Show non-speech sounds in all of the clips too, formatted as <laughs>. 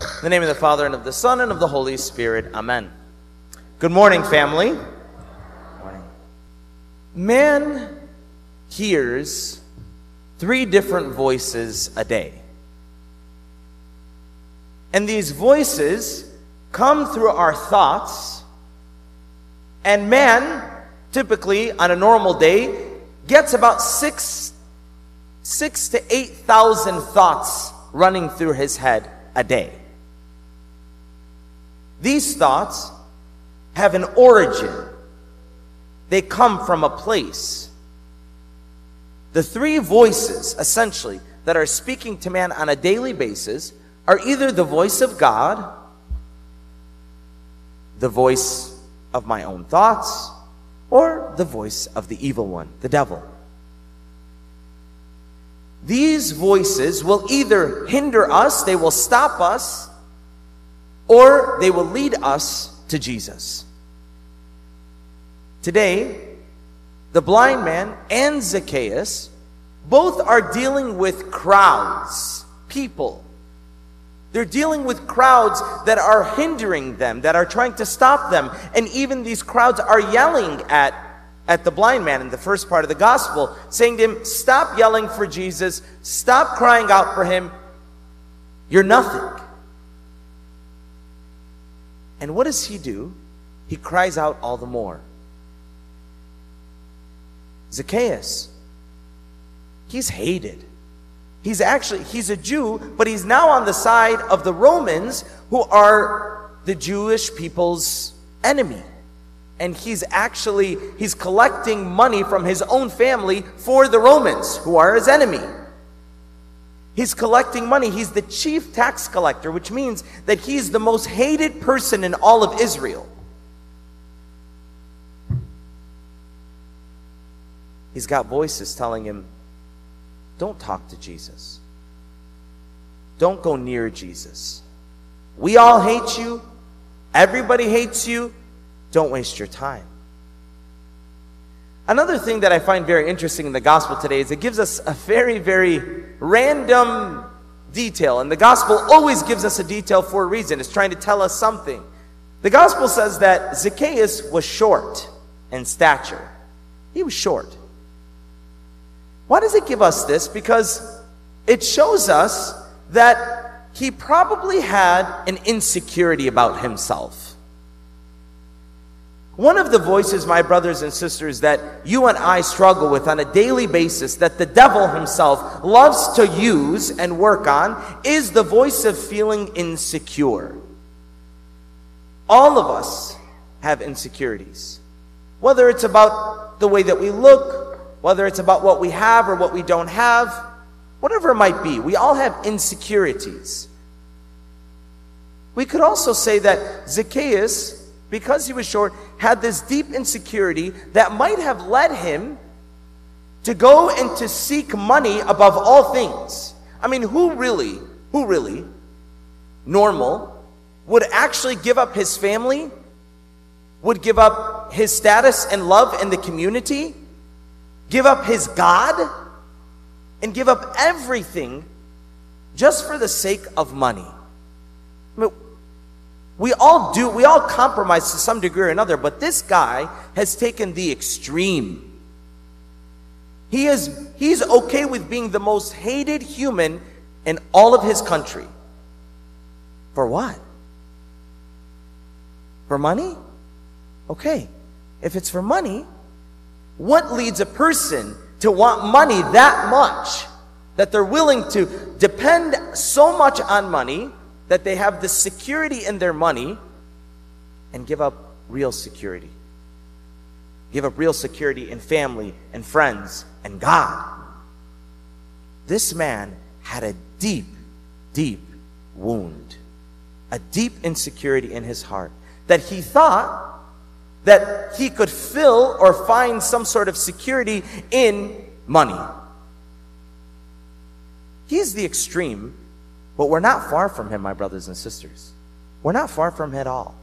In the name of the Father, and of the Son, and of the Holy Spirit. Amen. Good morning, family. Morning. Man hears three different voices a day. And these voices come through our thoughts, and man, typically on a normal day, gets about six, six to eight thousand thoughts running through his head a day. These thoughts have an origin, they come from a place. The three voices, essentially, that are speaking to man on a daily basis are either the voice of God, the voice of my own thoughts, or the voice of the evil one, the devil. These voices will either hinder us, they will stop us, or they will lead us to Jesus. Today, the blind man and Zacchaeus both are dealing with crowds, people. They're dealing with crowds that are hindering them, that are trying to stop them. And even these crowds are yelling at, at the blind man in the first part of the gospel, saying to him, Stop yelling for Jesus, stop crying out for him. You're nothing. And what does he do? He cries out all the more. Zacchaeus, he's hated. He's actually, he's a Jew, but he's now on the side of the Romans who are the Jewish people's enemy. And he's actually, he's collecting money from his own family for the Romans who are his enemy. He's collecting money. He's the chief tax collector, which means that he's the most hated person in all of Israel. He's got voices telling him, don't talk to Jesus. Don't go near Jesus. We all hate you. Everybody hates you. Don't waste your time. Another thing that I find very interesting in the gospel today is it gives us a very, very random detail. And the gospel always gives us a detail for a reason, it's trying to tell us something. The gospel says that Zacchaeus was short in stature, he was short. Why does it give us this? Because it shows us that he probably had an insecurity about himself. One of the voices, my brothers and sisters, that you and I struggle with on a daily basis, that the devil himself loves to use and work on, is the voice of feeling insecure. All of us have insecurities. Whether it's about the way that we look, whether it's about what we have or what we don't have, whatever it might be, we all have insecurities. We could also say that Zacchaeus, because he was short, had this deep insecurity that might have led him to go and to seek money above all things. I mean, who really, who really, normal, would actually give up his family, would give up his status and love in the community, give up his God, and give up everything just for the sake of money. I mean, we all do, we all compromise to some degree or another, but this guy has taken the extreme. He is he's okay with being the most hated human in all of his country. For what? For money? Okay. If it's for money, what leads a person to want money that much that they're willing to depend so much on money that they have the security in their money and give up real security? Give up real security in family and friends and God. This man had a deep, deep wound, a deep insecurity in his heart that he thought that he could fill or find some sort of security in money. He's the extreme, but we're not far from him, my brothers and sisters. We're not far from him at all.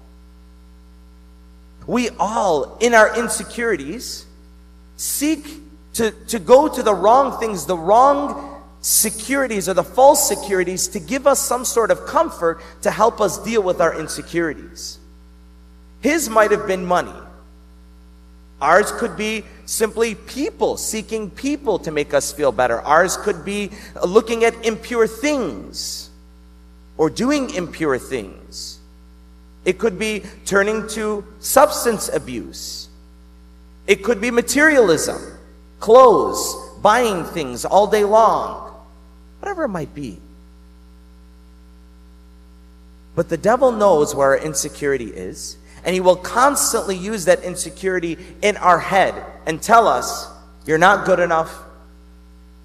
We all, in our insecurities, seek to, to go to the wrong things, the wrong securities or the false securities to give us some sort of comfort to help us deal with our insecurities. His might have been money. Ours could be simply people, seeking people to make us feel better. Ours could be looking at impure things or doing impure things. It could be turning to substance abuse. It could be materialism, clothes, buying things all day long, whatever it might be. But the devil knows where our insecurity is. And he will constantly use that insecurity in our head and tell us, you're not good enough.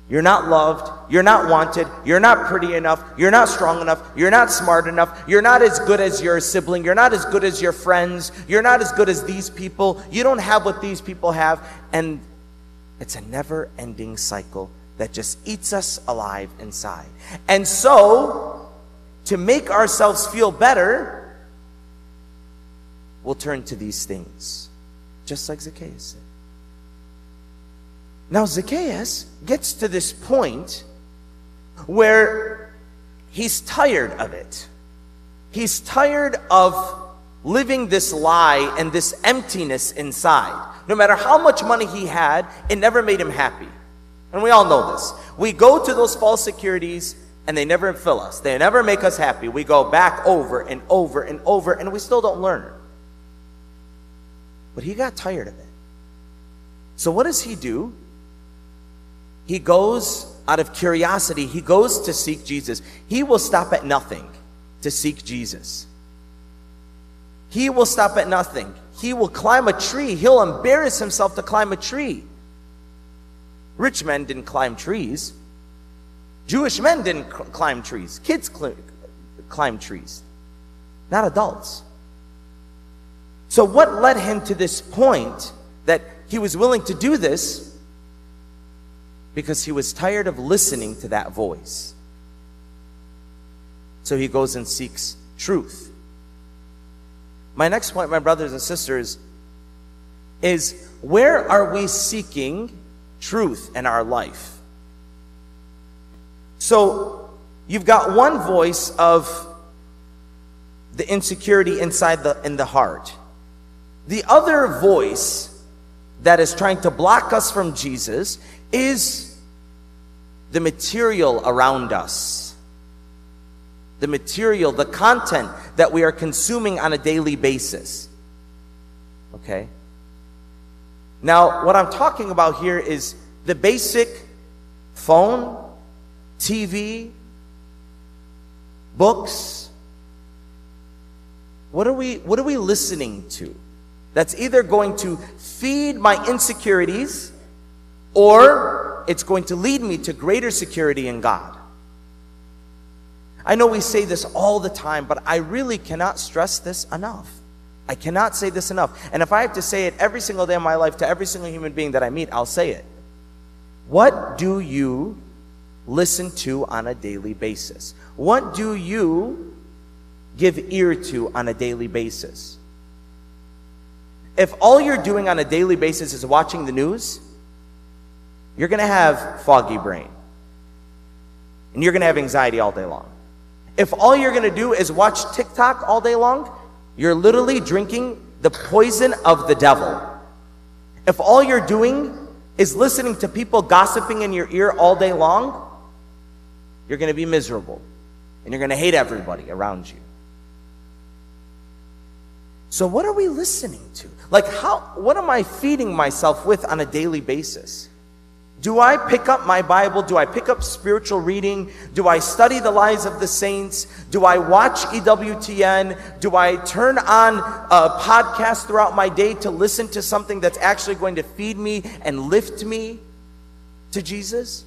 You're not loved. You're not wanted. You're not pretty enough. You're not strong enough. You're not smart enough. You're not as good as your sibling. You're not as good as your friends. You're not as good as these people. You don't have what these people have. And it's a never ending cycle that just eats us alive inside. And so, to make ourselves feel better, will turn to these things, just like Zacchaeus did. Now, Zacchaeus gets to this point where he's tired of it. He's tired of living this lie and this emptiness inside. No matter how much money he had, it never made him happy. And we all know this. We go to those false securities and they never fill us. They never make us happy. We go back over and over and over and we still don't learn. But he got tired of it. So what does he do? He goes out of curiosity, he goes to seek Jesus. He will stop at nothing to seek Jesus. He will stop at nothing. He will climb a tree. He'll embarrass himself to climb a tree. Rich men didn't climb trees. Jewish men didn't climb trees. Kids cl- climb trees, not adults. So, what led him to this point that he was willing to do this? Because he was tired of listening to that voice. So, he goes and seeks truth. My next point, my brothers and sisters, is where are we seeking truth in our life? So, you've got one voice of the insecurity inside the in the heart the other voice that is trying to block us from Jesus is the material around us. The material, the content that we are consuming on a daily basis. Okay? Now, what I'm talking about here is the basic phone, TV, books. What are we what are we listening to? That's either going to feed my insecurities or it's going to lead me to greater security in God. I know we say this all the time, but I really cannot stress this enough. I cannot say this enough. And if I have to say it every single day of my life to every single human being that I meet, I'll say it. What do you listen to on a daily basis? What do you give ear to on a daily basis? If all you're doing on a daily basis is watching the news, you're going to have foggy brain. And you're going to have anxiety all day long. If all you're going to do is watch TikTok all day long, you're literally drinking the poison of the devil. If all you're doing is listening to people gossiping in your ear all day long, you're going to be miserable. And you're going to hate everybody around you. So, what are we listening to? Like, how, what am I feeding myself with on a daily basis? Do I pick up my Bible? Do I pick up spiritual reading? Do I study the lives of the saints? Do I watch EWTN? Do I turn on a podcast throughout my day to listen to something that's actually going to feed me and lift me to Jesus?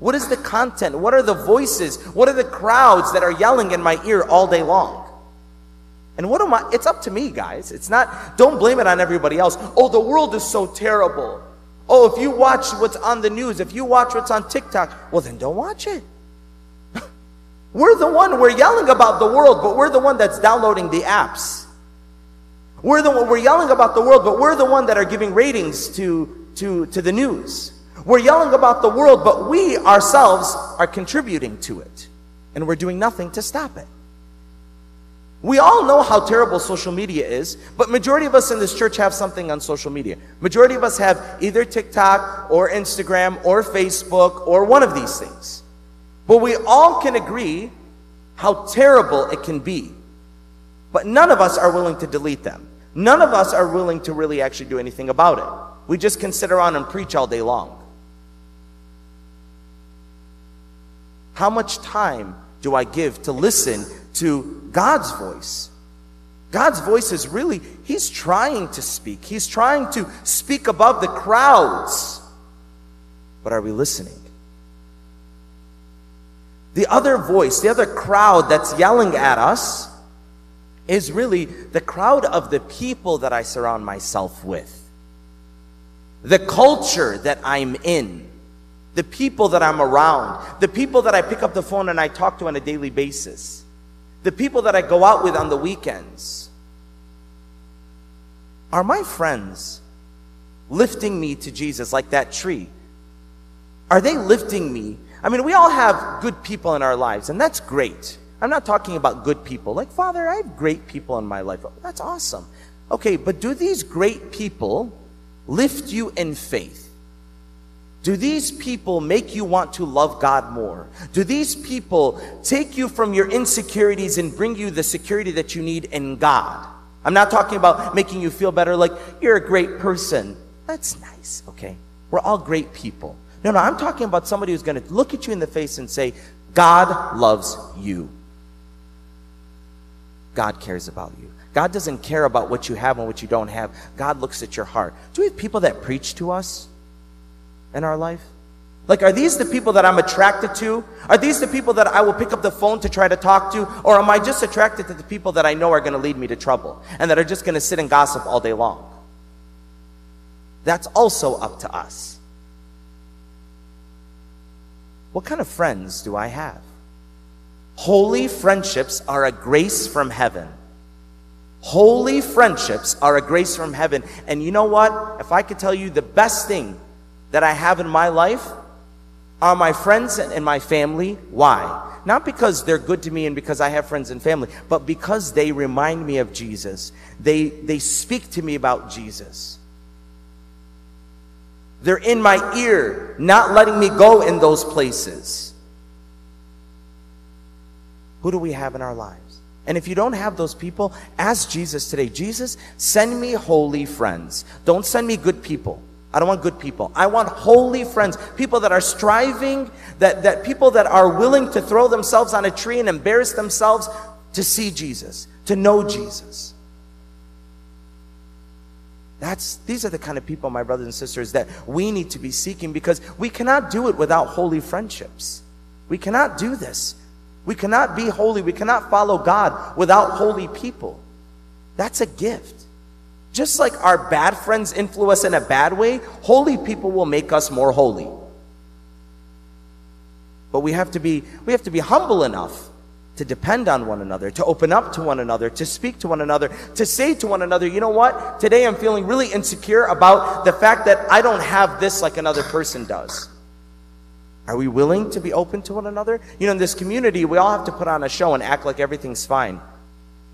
What is the content? What are the voices? What are the crowds that are yelling in my ear all day long? And what am I? It's up to me, guys. It's not, don't blame it on everybody else. Oh, the world is so terrible. Oh, if you watch what's on the news, if you watch what's on TikTok, well, then don't watch it. <laughs> we're the one, we're yelling about the world, but we're the one that's downloading the apps. We're the one, we're yelling about the world, but we're the one that are giving ratings to, to, to the news. We're yelling about the world, but we ourselves are contributing to it. And we're doing nothing to stop it. We all know how terrible social media is, but majority of us in this church have something on social media. Majority of us have either TikTok or Instagram or Facebook or one of these things. But we all can agree how terrible it can be. But none of us are willing to delete them. None of us are willing to really actually do anything about it. We just can sit around and preach all day long. How much time do I give to listen to God's voice. God's voice is really, He's trying to speak. He's trying to speak above the crowds. But are we listening? The other voice, the other crowd that's yelling at us is really the crowd of the people that I surround myself with, the culture that I'm in, the people that I'm around, the people that I pick up the phone and I talk to on a daily basis the people that I go out with on the weekends, are my friends lifting me to Jesus like that tree? Are they lifting me? I mean, we all have good people in our lives, and that's great. I'm not talking about good people. Like, Father, I have great people in my life. That's awesome. Okay, but do these great people lift you in faith? Do these people make you want to love God more? Do these people take you from your insecurities and bring you the security that you need in God? I'm not talking about making you feel better like you're a great person. That's nice, okay? We're all great people. No, no, I'm talking about somebody who's going to look at you in the face and say, God loves you. God cares about you. God doesn't care about what you have and what you don't have. God looks at your heart. Do we have people that preach to us? In our life? Like, are these the people that I'm attracted to? Are these the people that I will pick up the phone to try to talk to? Or am I just attracted to the people that I know are going to lead me to trouble and that are just going to sit and gossip all day long? That's also up to us. What kind of friends do I have? Holy friendships are a grace from heaven. Holy friendships are a grace from heaven. And you know what? If I could tell you the best thing that I have in my life are my friends and my family. Why? Not because they're good to me and because I have friends and family, but because they remind me of Jesus. They, they speak to me about Jesus. They're in my ear, not letting me go in those places. Who do we have in our lives? And if you don't have those people, ask Jesus today Jesus, send me holy friends. Don't send me good people. I don't want good people. I want holy friends, people that are striving, that, that people that are willing to throw themselves on a tree and embarrass themselves to see Jesus, to know Jesus. That's, these are the kind of people, my brothers and sisters, that we need to be seeking because we cannot do it without holy friendships. We cannot do this. We cannot be holy. We cannot follow God without holy people. That's a gift. Just like our bad friends influence us in a bad way, holy people will make us more holy. But we have to be we have to be humble enough to depend on one another, to open up to one another, to speak to one another, to say to one another, you know what? Today I'm feeling really insecure about the fact that I don't have this like another person does. Are we willing to be open to one another? You know, in this community, we all have to put on a show and act like everything's fine.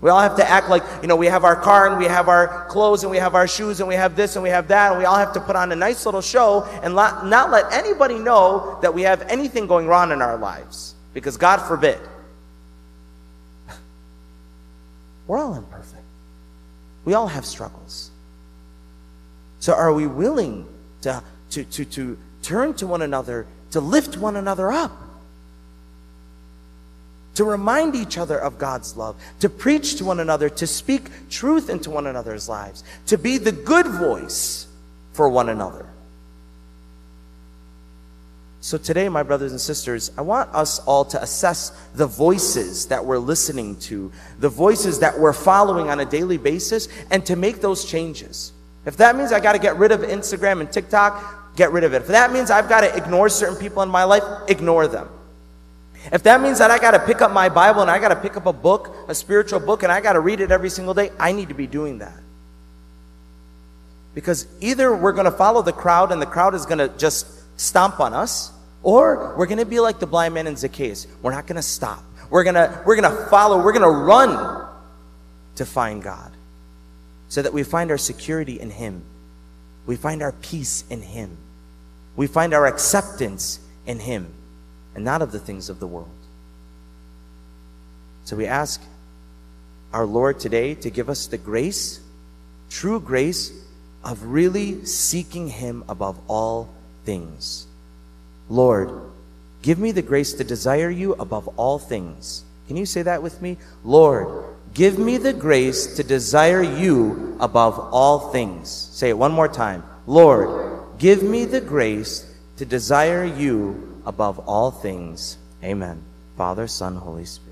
We all have to act like, you know, we have our car and we have our clothes and we have our shoes and we have this and we have that and we all have to put on a nice little show and not let anybody know that we have anything going wrong in our lives. Because God forbid. <laughs> We're all imperfect. We all have struggles. So are we willing to, to, to, to turn to one another, to lift one another up? To remind each other of God's love, to preach to one another, to speak truth into one another's lives, to be the good voice for one another. So, today, my brothers and sisters, I want us all to assess the voices that we're listening to, the voices that we're following on a daily basis, and to make those changes. If that means I got to get rid of Instagram and TikTok, get rid of it. If that means I've got to ignore certain people in my life, ignore them. If that means that I got to pick up my Bible and I got to pick up a book, a spiritual book, and I got to read it every single day, I need to be doing that. Because either we're going to follow the crowd and the crowd is going to just stomp on us, or we're going to be like the blind man in Zacchaeus. We're not going to stop. We're going to we're going to follow. We're going to run to find God so that we find our security in him. We find our peace in him. We find our acceptance in him and not of the things of the world. So we ask our Lord today to give us the grace, true grace, of really seeking Him above all things. Lord, give me the grace to desire you above all things. Can you say that with me? Lord, give me the grace to desire you above all things. Say it one more time. Lord, give me the grace to desire you above all things. Amen. Father, Son, Holy Spirit.